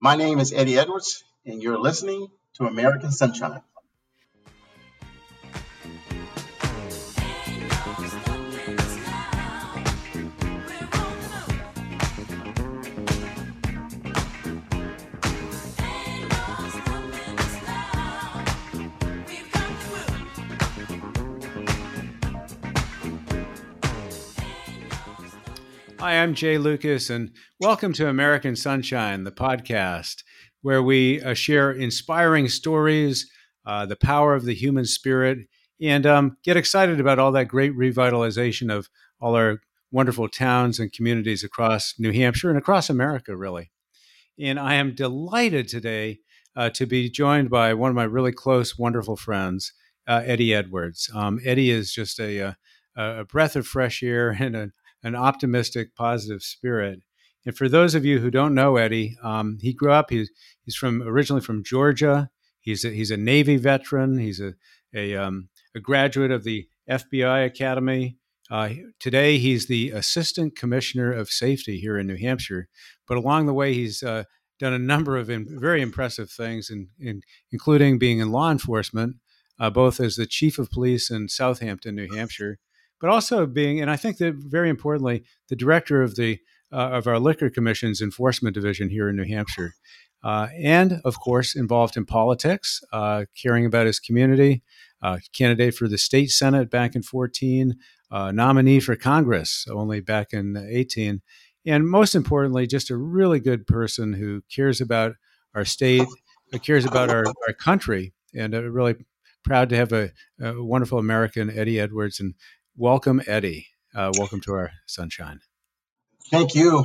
My name is Eddie Edwards, and you're listening to American Sunshine. Hi, I'm Jay Lucas, and welcome to American Sunshine, the podcast, where we uh, share inspiring stories, uh, the power of the human spirit, and um, get excited about all that great revitalization of all our wonderful towns and communities across New Hampshire and across America, really. And I am delighted today uh, to be joined by one of my really close, wonderful friends, uh, Eddie Edwards. Um, Eddie is just a, uh, a, a breath of fresh air and a an optimistic, positive spirit. And for those of you who don't know Eddie, um, he grew up. He's he's from originally from Georgia. He's a, he's a Navy veteran. He's a a, um, a graduate of the FBI Academy. Uh, today, he's the Assistant Commissioner of Safety here in New Hampshire. But along the way, he's uh, done a number of in, very impressive things, in, in, including being in law enforcement, uh, both as the Chief of Police in Southampton, New Hampshire, but also being, and I think that very importantly, the director of the uh, of our liquor commission's enforcement division here in New Hampshire, uh, and of course involved in politics, uh, caring about his community, uh, candidate for the state senate back in 14, uh, nominee for Congress only back in 18, and most importantly, just a really good person who cares about our state, cares about our, our country, and really proud to have a, a, wonderful American, Eddie Edwards, and welcome, Eddie. Uh, welcome to our sunshine. Thank you,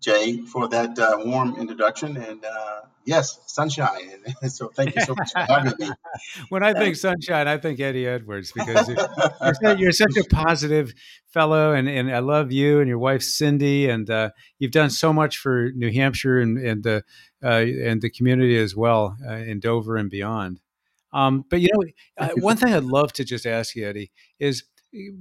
Jay, for that uh, warm introduction. And uh, yes, sunshine. so thank you so much for having me. when I think sunshine, I think Eddie Edwards because you're, you're, such a positive fellow, and, and I love you and your wife Cindy, and uh, you've done so much for New Hampshire and and the uh, and the community as well uh, in Dover and beyond. Um, but you know, uh, one thing I'd love to just ask you, Eddie, is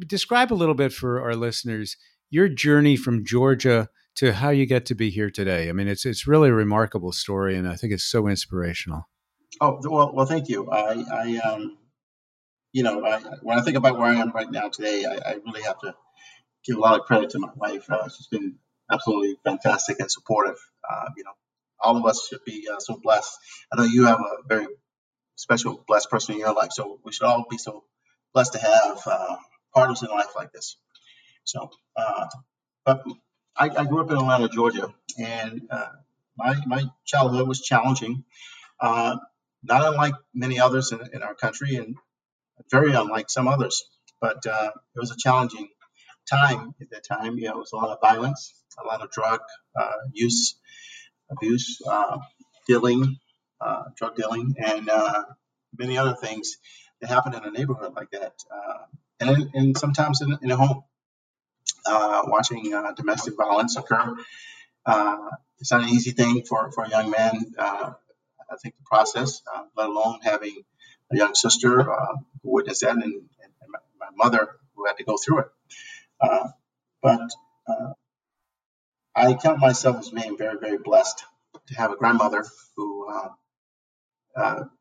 describe a little bit for our listeners your journey from Georgia to how you get to be here today. I mean, it's it's really a remarkable story, and I think it's so inspirational. Oh well, well, thank you. I, I um, you know, I, when I think about where I am right now today, I, I really have to give a lot of credit to my wife. Uh, she's been absolutely fantastic and supportive. Uh, you know, all of us should be uh, so blessed. I know you have a very special, blessed person in your life, so we should all be so blessed to have partners in life like this. So, uh, but I, I, grew up in Atlanta, Georgia, and uh, my, my childhood was challenging, uh, not unlike many others in, in, our country, and very unlike some others. But uh, it was a challenging time at that time. You know, it was a lot of violence, a lot of drug uh, use, abuse, uh, dealing, drug dealing, and many other things that happened in a neighborhood like that and, and sometimes in, in a home. Uh, watching uh, domestic violence occur. Uh, it's not an easy thing for, for a young man, uh, I think, the process, uh, let alone having a young sister uh, who witnessed that and, and my, my, mother who had to go through it. but I count myself as being very, very blessed to have a grandmother who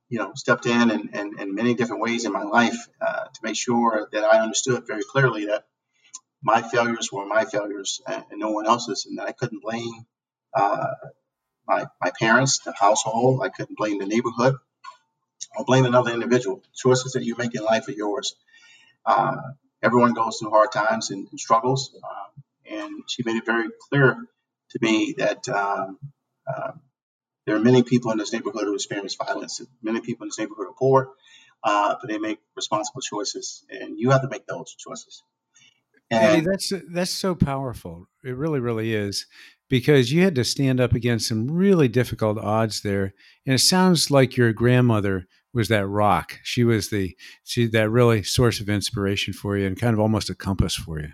you know, stepped in and, and, in many different ways in my life uh, to make sure that I understood very clearly that my failures were my failures and, and no one else's, and that I couldn't blame uh, my, my parents, the household, I couldn't blame the neighborhood, or blame another individual. Choices that you make in life are yours. Uh, everyone goes through hard times and, and struggles, um, and she made it very clear to me that um, uh, there are many people in this neighborhood who experience violence. Many people in this neighborhood are poor, uh, but they make responsible choices, and you have to make those choices. And Eddie, that's that's so powerful. It really, really is, because you had to stand up against some really difficult odds there, and it sounds like your grandmother was that rock. She was the she that really source of inspiration for you, and kind of almost a compass for you.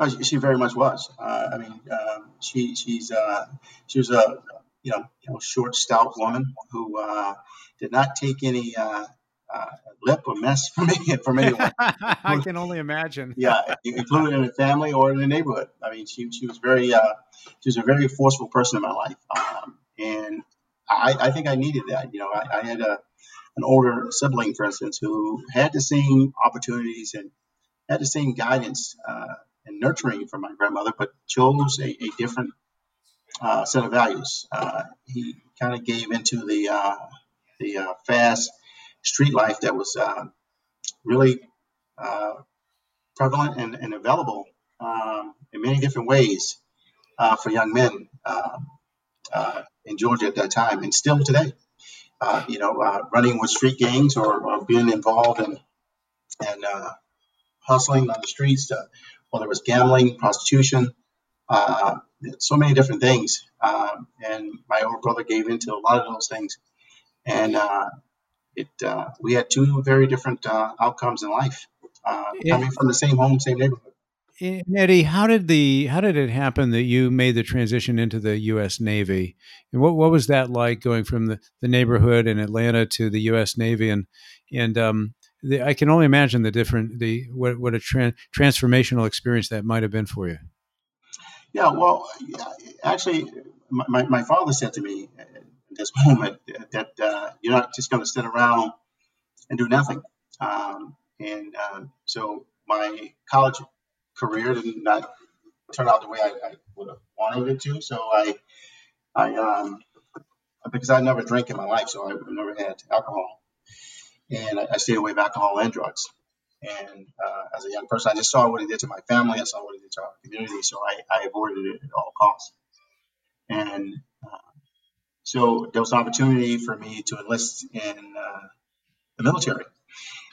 Oh, she very much was. Uh, I mean, um, she she's uh, she was a you know, you know, short, stout woman who uh, did not take any uh, uh, lip or mess from me from anyone. I can only imagine. yeah, including in the family or in the neighborhood. I mean, she she was very uh, she was a very forceful person in my life. Um, and I, I think I needed that. You know, I, I had a an older sibling, for instance, who had the same opportunities and had the same guidance uh, and nurturing from my grandmother, but chose a, a different uh, set of values. Uh, he kind of gave into the uh, the uh, fast street life that was uh, really prevalent and, and available um, in many different ways for young men in Georgia at that time, and still today. you know, running with street gangs or, or being involved in and hustling on the streets, whether it was gambling, prostitution, uh, so many different things. Um, and my older brother gave into a lot of those things. And uh, it uh, we had two very different uh, outcomes in life, uh, coming from the same home, same neighborhood. And Eddie, how did the how did it happen that you made the transition into the U.S. Navy, and what what was that like going from the, the neighborhood in Atlanta to the U.S. Navy, and and um, the, I can only imagine the different the what what a tra- transformational experience that might have been for you. Yeah, well, actually, my, my father said to me at this moment that uh, you're not just going to sit around and do nothing. Um, and uh, so my college career did not turn out the way I, I would have wanted it to. So I, I, um, because I never drank in my life, so I never had alcohol, and I, I stayed away from alcohol and drugs. And uh, as a young person, I just saw what it did to my family. I saw what it did to our community. So I, I avoided it at all costs. And uh, so there was an opportunity for me to enlist in uh, the military.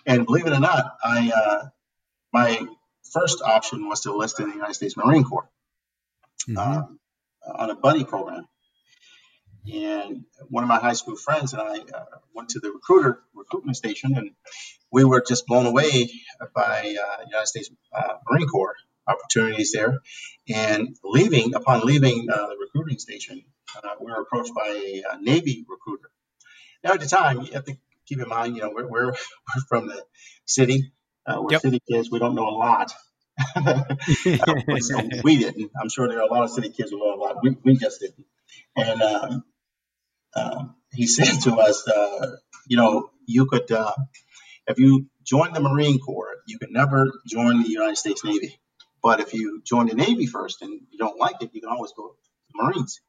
And believe it or not, I uh, my first option was to enlist in the United States Marine Corps mm-hmm. Um, on a buddy program. And one of my high school friends and I uh, went to the recruiter recruitment station, and we were just blown away by uh, United States uh, Marine Corps opportunities there. And leaving, upon leaving uh, the recruiting station, uh, we were approached by a, a, Navy recruiter. Now, at the time, you have to keep in mind, you know, we're, we're, we're from the city. Uh, we're yep. city kids. We don't know a lot. we didn't. I'm sure there are a lot of city kids who know a lot. We, we just didn't. And um, um, he said to us, uh, you know, you could, uh, if you join the Marine Corps, you could never join the United States Navy. But if you join the Navy first and you don't like it, you can always go to the Marines.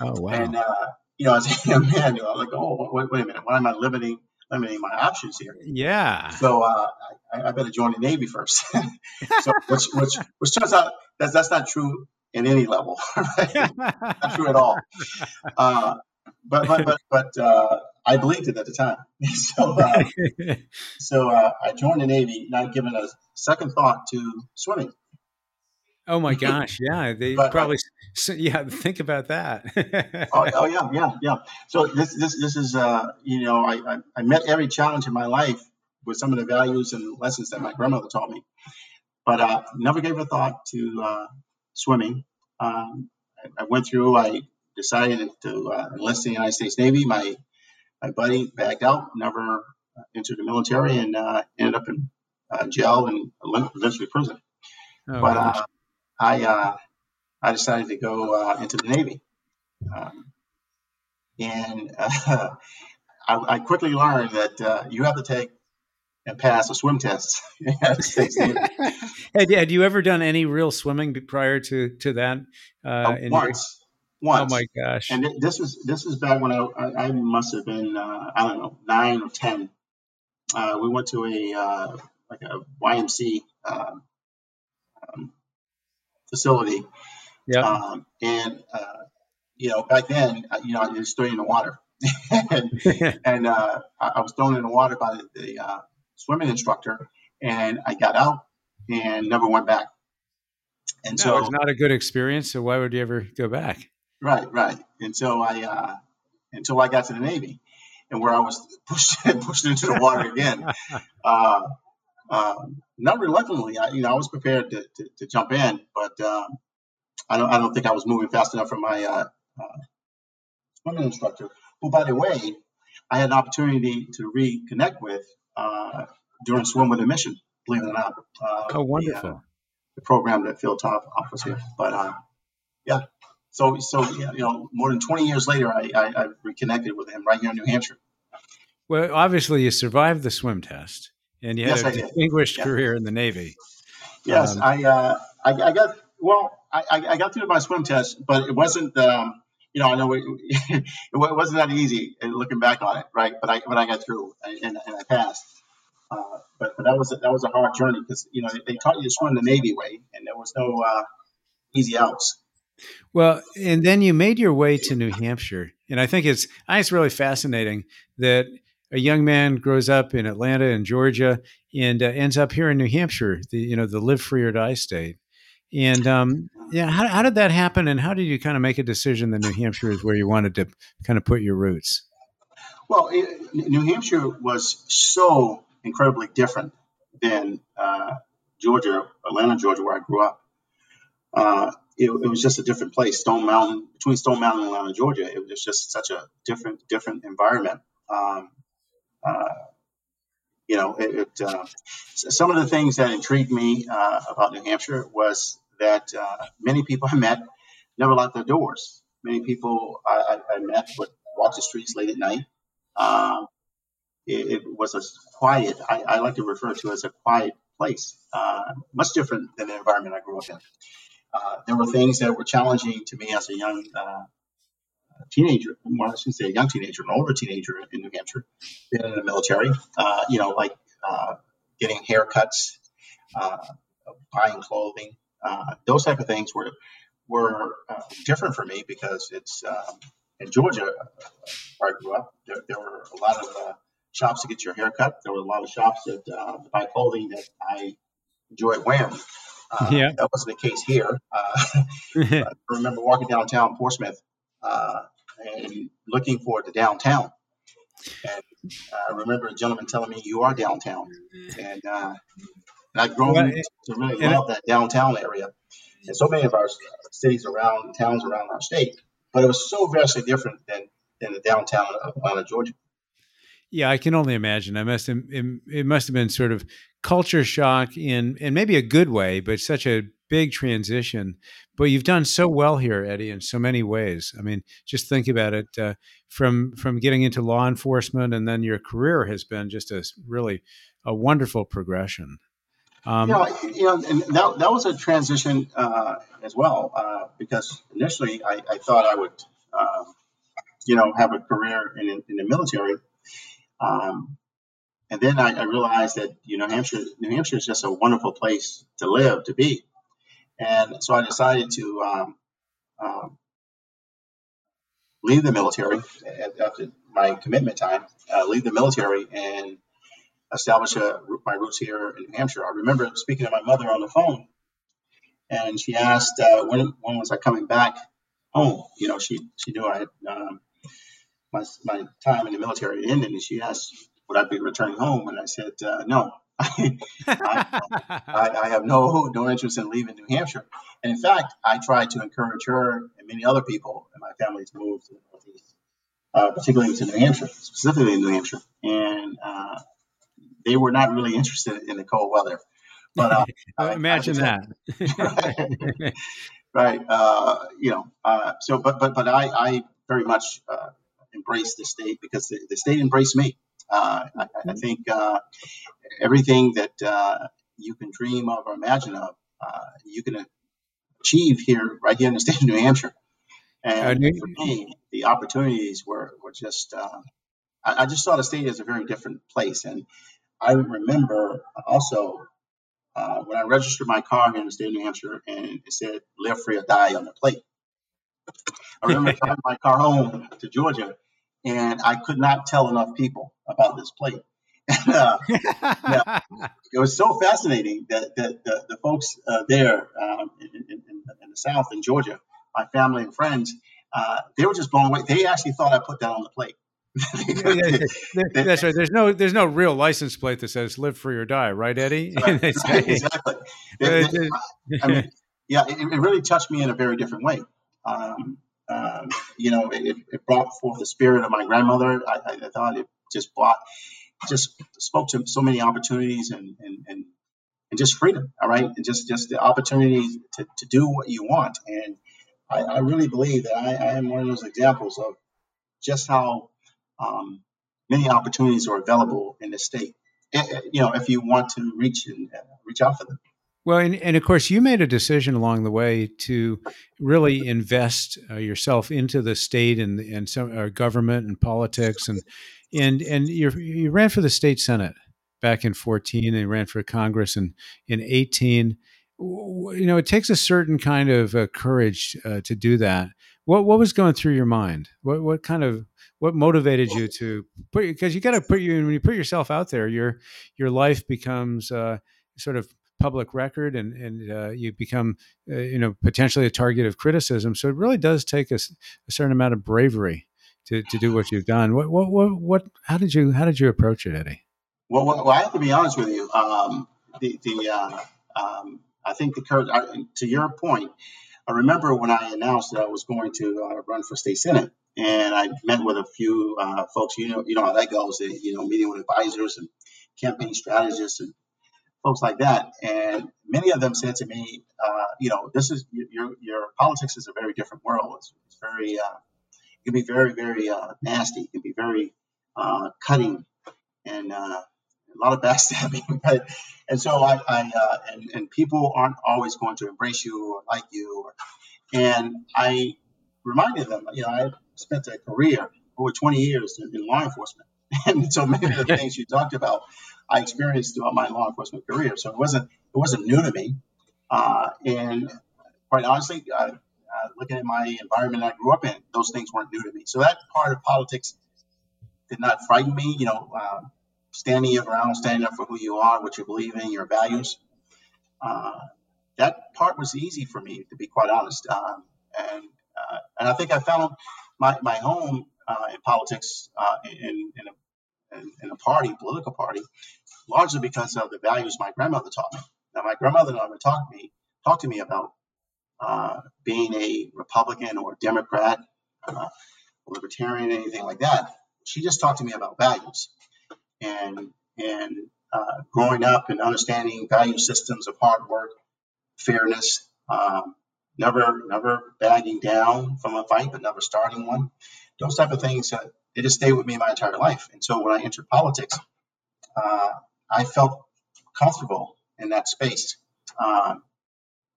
Oh, wow. And, uh, you know, as a young man, you know, I'm like, oh, wait, wait a minute, why am I limiting limiting my options here? Yeah. So uh, I, I, better join the Navy first. so, which, which, which turns out that's, that's not true in any level, right? not true at all. Uh, but but but, but uh, I believed it at the time. so uh, so uh, I joined the Navy, not giving a second thought to swimming. Oh my gosh! Yeah, they but, probably. yeah, think about that. oh, oh, yeah, yeah, yeah. So this this this is uh you know I, I, I met every challenge in my life with some of the values and lessons that my grandmother taught me, but uh, never gave a thought to uh, swimming. Um, I, I, went through. I decided to uh, enlist in the United States Navy. My my buddy backed out, never entered the military, and uh, ended up in uh, jail and eventually prison. Oh, but uh, I uh, I decided to go uh, into the Navy, um, and I, I, quickly learned that you have to take and pass a swim test. had, had you ever done any real swimming prior to to that? Uh, once, once. Oh my gosh! And this is this is back when I I, I must have been uh, I don't know nine or ten. Uh, we went to a uh, like a YMC um, facility. Yeah. Um, and uh, you know back then uh, you know I was thrown in the water, and, and uh, I was thrown in the water by the, the swimming instructor, and I got out and never went back. And no, so it's not a good experience. So why would you ever go back? Right, right. Until I uh, until I got to the Navy, and where I was pushed pushed into the water again. uh, uh, not reluctantly, I, you know, I was prepared to, to, to jump in, but um, I don't I don't think I was moving fast enough for my uh, uh, swimming instructor. Who, by the way, I had an opportunity to reconnect with uh, during Swim with a Mission. Believe it or not. oh, wonderful! The, the, program that Phil Top offers here, but yeah, so so you know, more than 20 years later, I, I, I reconnected with him right here in New Hampshire. Well, obviously, you survived the swim test, and you had yes, a distinguished yeah. career in the Navy. Yes, um, I, uh, I, I got well. I, I got through my swim test, but it wasn't. Um, you know, I know it, it, wasn't that easy looking back on it, right? But I, but I got through and, and I passed. Uh, but, but that was a, that was a hard journey because you know they, they, taught you to swim the Navy way, and there was no uh, easy outs. Well, and then you made your way to New Hampshire, and I think it's I think it's really fascinating that a young man grows up in Atlanta and Georgia and uh, ends up here in New Hampshire, the you know the live free or die state. And um, yeah, how, how did that happen? And how did you kind of make a decision that New Hampshire is where you wanted to kind of put your roots? Well, it, New Hampshire was so incredibly different than uh, Georgia, Atlanta, Georgia, where I grew up. Uh, it, it, was just a different place. Stone Mountain, between Stone Mountain and Atlanta, Georgia, it was just such a different, different environment. Um, you know, it, it uh, some of the things that intrigued me uh, about New Hampshire was that uh, many people I met never locked their doors. Many people I, I, I met would walk the streets late at night. Um, it, it, was a quiet, I, I, like to refer to it as a quiet place, uh, much different than the environment I grew up in. Uh, there were things that were challenging to me as a young uh, teenager, well, I shouldn't say a young teenager, an older teenager in New Hampshire, been in the military, uh, you know, like uh, getting haircuts, uh, buying clothing, uh, those type of things were were uh, different for me because it's um, in Georgia, uh, where I grew up. There, there were a lot of shops to get your haircut. There were a lot of shops that buy clothing that I enjoyed wearing. Uh, yeah. That wasn't the case here. Uh, I remember walking downtown Portsmouth uh, and looking for the downtown. And I remember a gentleman telling me, "You are downtown," and, uh, and I've grown well, to really love that downtown area. And so many of our cities around, towns around our state, but it was so vastly different than than the downtown of Atlanta, Georgia. Yeah, I can only imagine. I must have, it, it must have been sort of culture shock in in maybe a good way, but such a big transition. But you've done so well here, Eddie, in so many ways. I mean, just think about it uh, from from getting into law enforcement, and then your career has been just a really a wonderful progression. Um, yeah, you know, and that, that was a transition uh, as well uh, because initially I, I, thought I would, uh, you know, have a career in, in the military. Um, and then I, I, realized that you know Hampshire, New Hampshire is just a wonderful place to live, to be. And so I decided to um, um, leave the military after my commitment time, uh, leave the military and establish a, my roots here in New Hampshire. I remember speaking to my mother on the phone, and she asked uh, when when was I coming back home. You know, she she knew I had um, my my time in the military ended, and she asked would I be returning home, and I said uh, no. I, I, I, have no no interest in leaving New Hampshire. And in fact, I tried to encourage her and many other people in my family to move to the Northeast, uh, particularly to New Hampshire, specifically in New Hampshire. And uh, they were not really interested in the cold weather. But uh, I, imagine that. right. right. Uh, you know. Uh, so, but but but I I very much uh, embrace the state because the, the state embraced me. Uh, I, I, think uh, everything that uh, you can dream of or imagine of, uh, you can achieve here, right here in the state of New Hampshire. And for me, the opportunities were, were just, uh, I, I, just saw the state as a very different place. And I remember also uh, when I registered my car here in the state of New Hampshire and it said live free or die on the plate. I remember driving my car home to Georgia and I could not tell enough people about this plate. And, uh, yeah, it was so fascinating that, that the, the folks uh, there um, in, in, in, the South in Georgia, my family and friends, uh, they were just blown away. They actually thought I put that on the plate. that's right. There's no there's no real license plate that says "live free or die," right, Eddie? Right, right, exactly. I mean, yeah, it, it, really touched me in a very different way. Um, um, you know, it, it, brought forth the spirit of my grandmother. I, I, thought it just brought, just spoke to so many opportunities and, and, and, and just freedom. All right. And just, just the opportunity to, to do what you want. And I, I really believe that I, I, am one of those examples of just how um, many opportunities are available in the state. Eh, eh, you know, if you want to reach and uh, reach out for them. Well, and, and, of course, you made a decision along the way to really invest uh, yourself into the state and and some uh, government and politics, and and and you you ran for the state senate back in 14 and ran for Congress in in 18. You know, it takes a certain kind of uh, courage uh, to do that. What what was going through your mind? What what kind of what motivated you to put because you got to put you when you put yourself out there, your your life becomes uh, sort of public record and and uh, you become uh, you know potentially a target of criticism. So it really does take a, a, certain amount of bravery to, to do what you've done. What, what what what how did you how did you approach it, Eddie? Well, well, I have to be honest with you. Um, the the uh, um, I think the courage. To your point, I remember when I announced that I was going to uh, run for state senate, and I met with a few uh, folks. You know, you know how that goes. You know, meeting with advisors and campaign strategists and folks like that. And many of them said to me, uh, you know, this is your your politics is a very different world. It's, it's very uh, it can be very very uh, nasty. It can be very uh, cutting and uh, a lot of backstabbing. But, and so I, I uh, and, and people aren't always going to embrace you or like you. Or, and I reminded them, you know, I spent a career over 20 years in, in law enforcement. And so many of the things you talked about, I experienced throughout my law enforcement career. So it wasn't it wasn't new to me. Uh, and quite honestly, uh, uh, looking at my environment I grew up in, those things weren't new to me. So that part of politics did not frighten me. You know, uh, standing your ground, standing up for who you are, what you believe in, your values. Uh, that part was easy for me, to be quite honest. Um, and and I think I found my, my home in politics in, in a in, a party, political party, largely because of the values my grandmother taught me. Now, my grandmother never taught me, talked to me about uh, being a Republican or Democrat, uh, libertarian, anything like that. She just talked to me about values, and and uh, growing up and understanding value systems of hard work, fairness, um, never never backing down from a fight, but never starting one. Those type of things that they just stayed with me my entire life. And so when I entered politics, uh, I felt comfortable in that space. Um,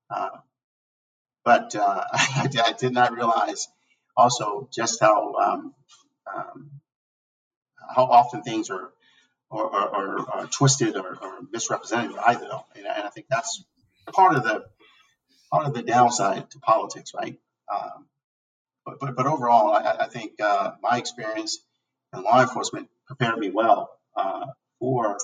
uh, but uh, I, I, did not realize also just how um, um, how often things are or, or, or, or twisted or, misrepresented either. And, and, I think that's part of the part of the downside to politics, right? Um, but, but, but overall, I, I think uh, my experience in law enforcement prepared me well uh, for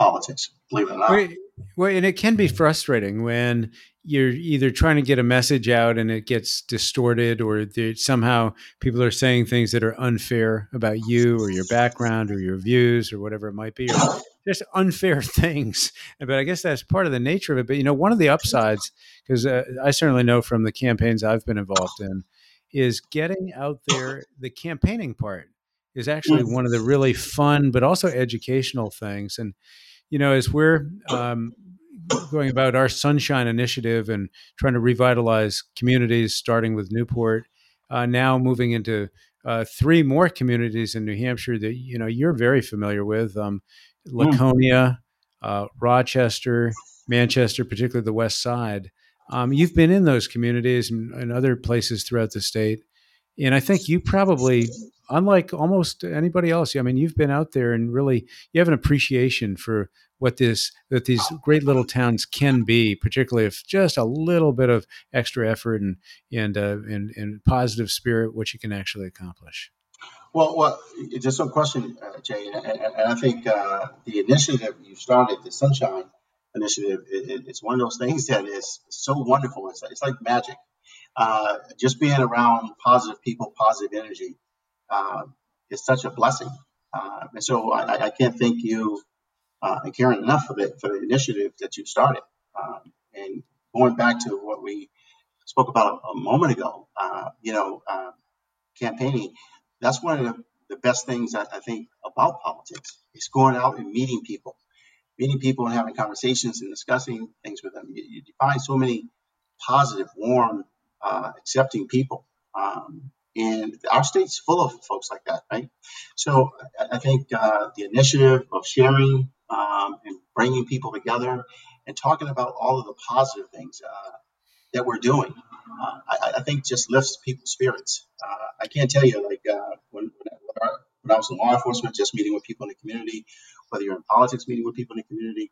politics, believe it or not. Well, and it can be frustrating when you're either trying to get a message out and it gets distorted, or somehow people are saying things that are unfair about you or your background or your views or whatever it might be, or just unfair things. But I guess that's part of the nature of it. But you know, one of the upsides, because uh, I certainly know from the campaigns I've been involved in, is getting out there. The campaigning part is actually one of the really fun, but also educational things. And you know, as we're um, going about our Sunshine Initiative and trying to revitalize communities, starting with Newport, uh, now moving into uh, three more communities in New Hampshire that you know you're very familiar with: um, hmm. Laconia, uh, Rochester, Manchester, particularly the West Side. Um, you've been in those communities and, and, other places throughout the state, and I think you probably unlike almost anybody else, I mean, you've been out there and really you have an appreciation for what this that these great little towns can be, particularly if just a little bit of extra effort and and uh, and, and positive spirit, what you can actually accomplish. Well, well, just a question, uh, Jay, and, and, and, I think uh, the initiative you started, the Sunshine Initiative, it, it's one of those things that is so wonderful. It's, it's like magic. Uh, just being around positive people, positive energy, uh, is such a blessing. Uh, and so I, I, can't thank you uh, and Karen enough for the, for the initiative that you started. Um, and going back to what we spoke about a, moment ago, uh, you know, uh, campaigning, that's one of the, the best things I, I think about politics is going out and meeting people, meeting people and having conversations and discussing things with them. You, you find so many positive, warm uh, accepting people. Um, and our state's full of folks like that, right? So I think uh, the initiative of sharing um, and bringing people together and talking about all of the positive things uh, that we're doing, uh, I, I, think just lifts people's spirits. Uh, I can't tell you, like uh, when, when I was in law enforcement, just meeting with people in the community, whether you're in politics, meeting with people in the community,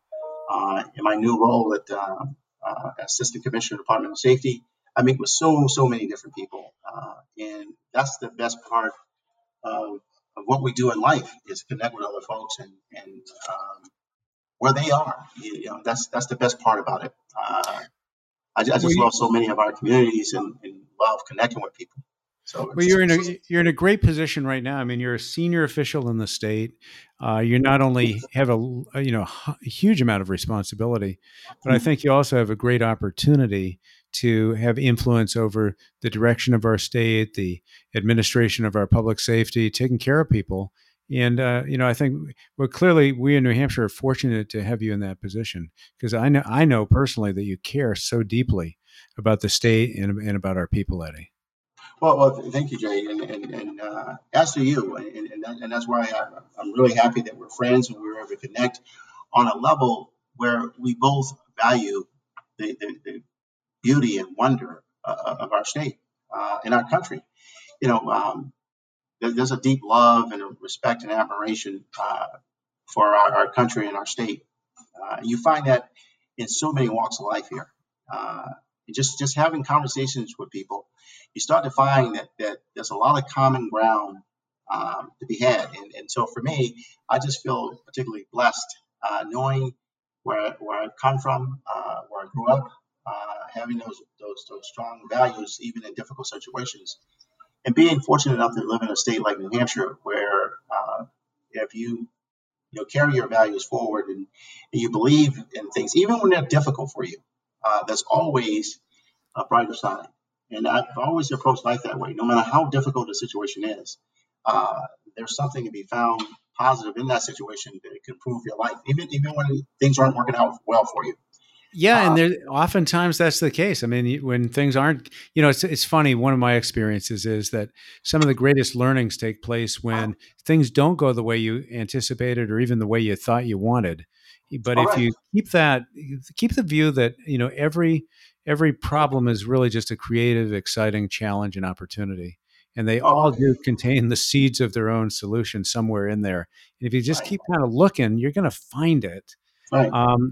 uh, in my new role at Assistant Commissioner Department of Safety, I meet with so so many different people, uh, and that's the best part of, of, what we do in life is connect with other folks and and um, where they are. You know, that's that's the best part about it. Uh, I, I, just love so many of our communities and, and love connecting with people. So well, you're in a you're in a great position right now. I mean, you're a senior official in the state. Uh, you not only have a, a you know a huge amount of responsibility, but I mm-hmm. think you also have a great opportunity to have influence over the direction of our state, the administration of our public safety, taking care of people. And uh, you know, I think well, clearly we in New Hampshire are fortunate to have you in that position because I know I know personally that you care so deeply about the state and, and about our people, Eddie. Well, well, thank you, Jay, and and, and uh, as to you, and, and, that, and that's why I, am really happy that we're friends and we were able to connect on a level where we both value the, the, the beauty and wonder uh, of our state uh, and our country. You know, um, there's a deep love and respect and admiration uh, for our, our, country and our state. Uh, you find that in so many walks of life here. Uh, just just having conversations with people, you start to find that, that there's a lot of common ground um, to be had. And, and so for me, I just feel particularly blessed uh, knowing where, where I've come from, where I grew up, uh, having those, those those strong values even in difficult situations, and being fortunate enough to live in a state like New Hampshire where uh, if you you know carry your values forward and, and, you believe in things even when they're difficult for you, uh, there's always a brighter side. And I've always approached life that way. No matter how difficult the situation is, uh, there's something to be found positive in that situation that can improve your life, even even when things aren't working out well for you. Yeah, and um, there oftentimes that's the case. I mean, when things aren't, you know, it's it's funny. One of my experiences is that some of the greatest learnings take place when things don't go the way you anticipated or even the way you thought you wanted. But if right. you keep that, keep the view that you know every every problem is really just a creative, exciting challenge and opportunity, and they all do contain the seeds of their own solution somewhere in there. And if you just keep kind of looking, you're going to find it. Right. Um,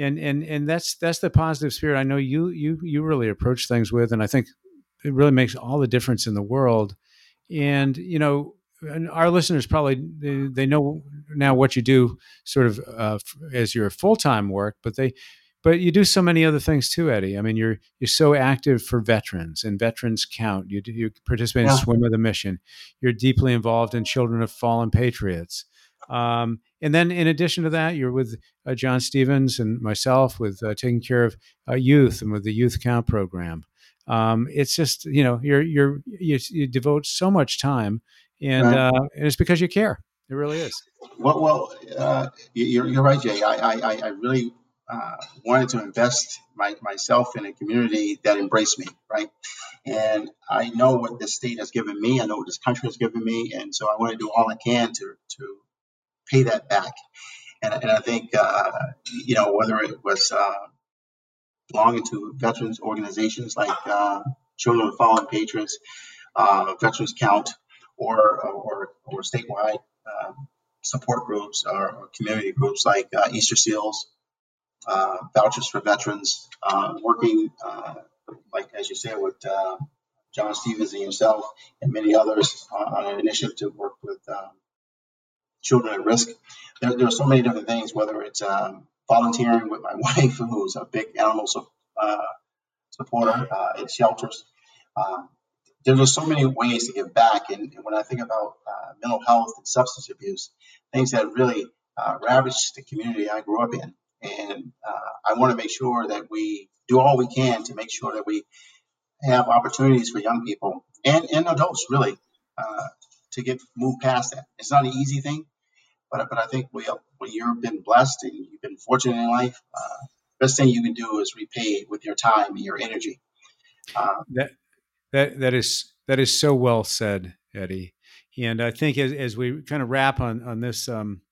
and and and that's that's the positive spirit I know you you you really approach things with, and I think it really makes all the difference in the world. And you know, and our listeners probably they, they know now what you do, sort of uh, as your full time work, but they but you do so many other things too, Eddie. I mean, you're you're so active for veterans, and veterans count. You you participate yeah. in Swim with a Mission. You're deeply involved in Children of Fallen Patriots. Um, and then, in addition to that, you're with uh, John Stevens and myself with uh, taking care of uh, youth and with the Youth Count program. Um, it's just you know you're you're you, you devote so much time, and, right. Uh, and it's because you care. It really is. Well, well, uh, you're, you're right, Jay. I I, I really uh, wanted to invest my, myself in a community that embraced me, right? And I know what this state has given me. I know what this country has given me, and so I want to do all I can to to pay that back. And, and I think, uh, you know, whether it was uh, belonging to veterans organizations like uh, Children of Fallen Patriots, uh, Veterans Count, or, or, or statewide um, support groups or, community groups like uh, Easter Seals, uh, Vouchers for Veterans, working, like as you said, with John Stevens and yourself and many others on an initiative to work with um, children at risk. There, there are so many different things, whether it's um, volunteering with my wife, who's a big animal uh, supporter uh, at shelters. Uh, there's just so many ways to give back. And, and when I think about uh, mental health and substance abuse, things that really uh, ravaged the community I grew up in. And uh, I want to make sure that we do all we can to make sure that we have opportunities for young people and, and adults, really, to get move past that. It's not an easy thing, but but I think we, when you've been blessed and you've been fortunate in life, uh, best thing you can do is repay with your time and your energy. Uh, that that that is that is so well said, Eddie. And I think as, as we kind of wrap on on this um,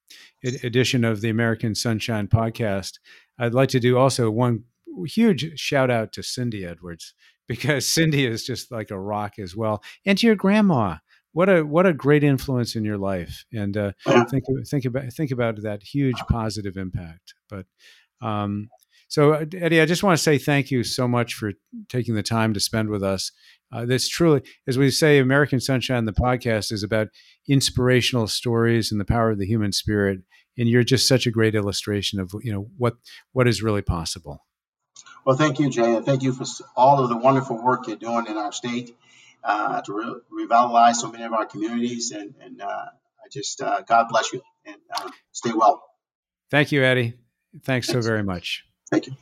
edition of the American Sunshine podcast, I'd like to do also one huge shout out to Cindy Edwards because Cindy is just like a rock as well, and to your grandma. What a what a great influence in your life, and uh, think think about think about that huge positive impact. But um, so, uh, Eddie, I just want to say thank you so much for taking the time to spend with us. Uh, this truly, as we say, American Sunshine, the podcast is about inspirational stories and the power of the human spirit. And you're just such a great illustration of you know what what is really possible. Well, thank you, Jay, and thank you for all of the wonderful work you're doing in our state uh, to re- revitalize so many of our communities. And, and uh, I just, uh, God bless you and uh, stay well. Thank you, Eddie. Thanks, Thanks so very much. Thank you.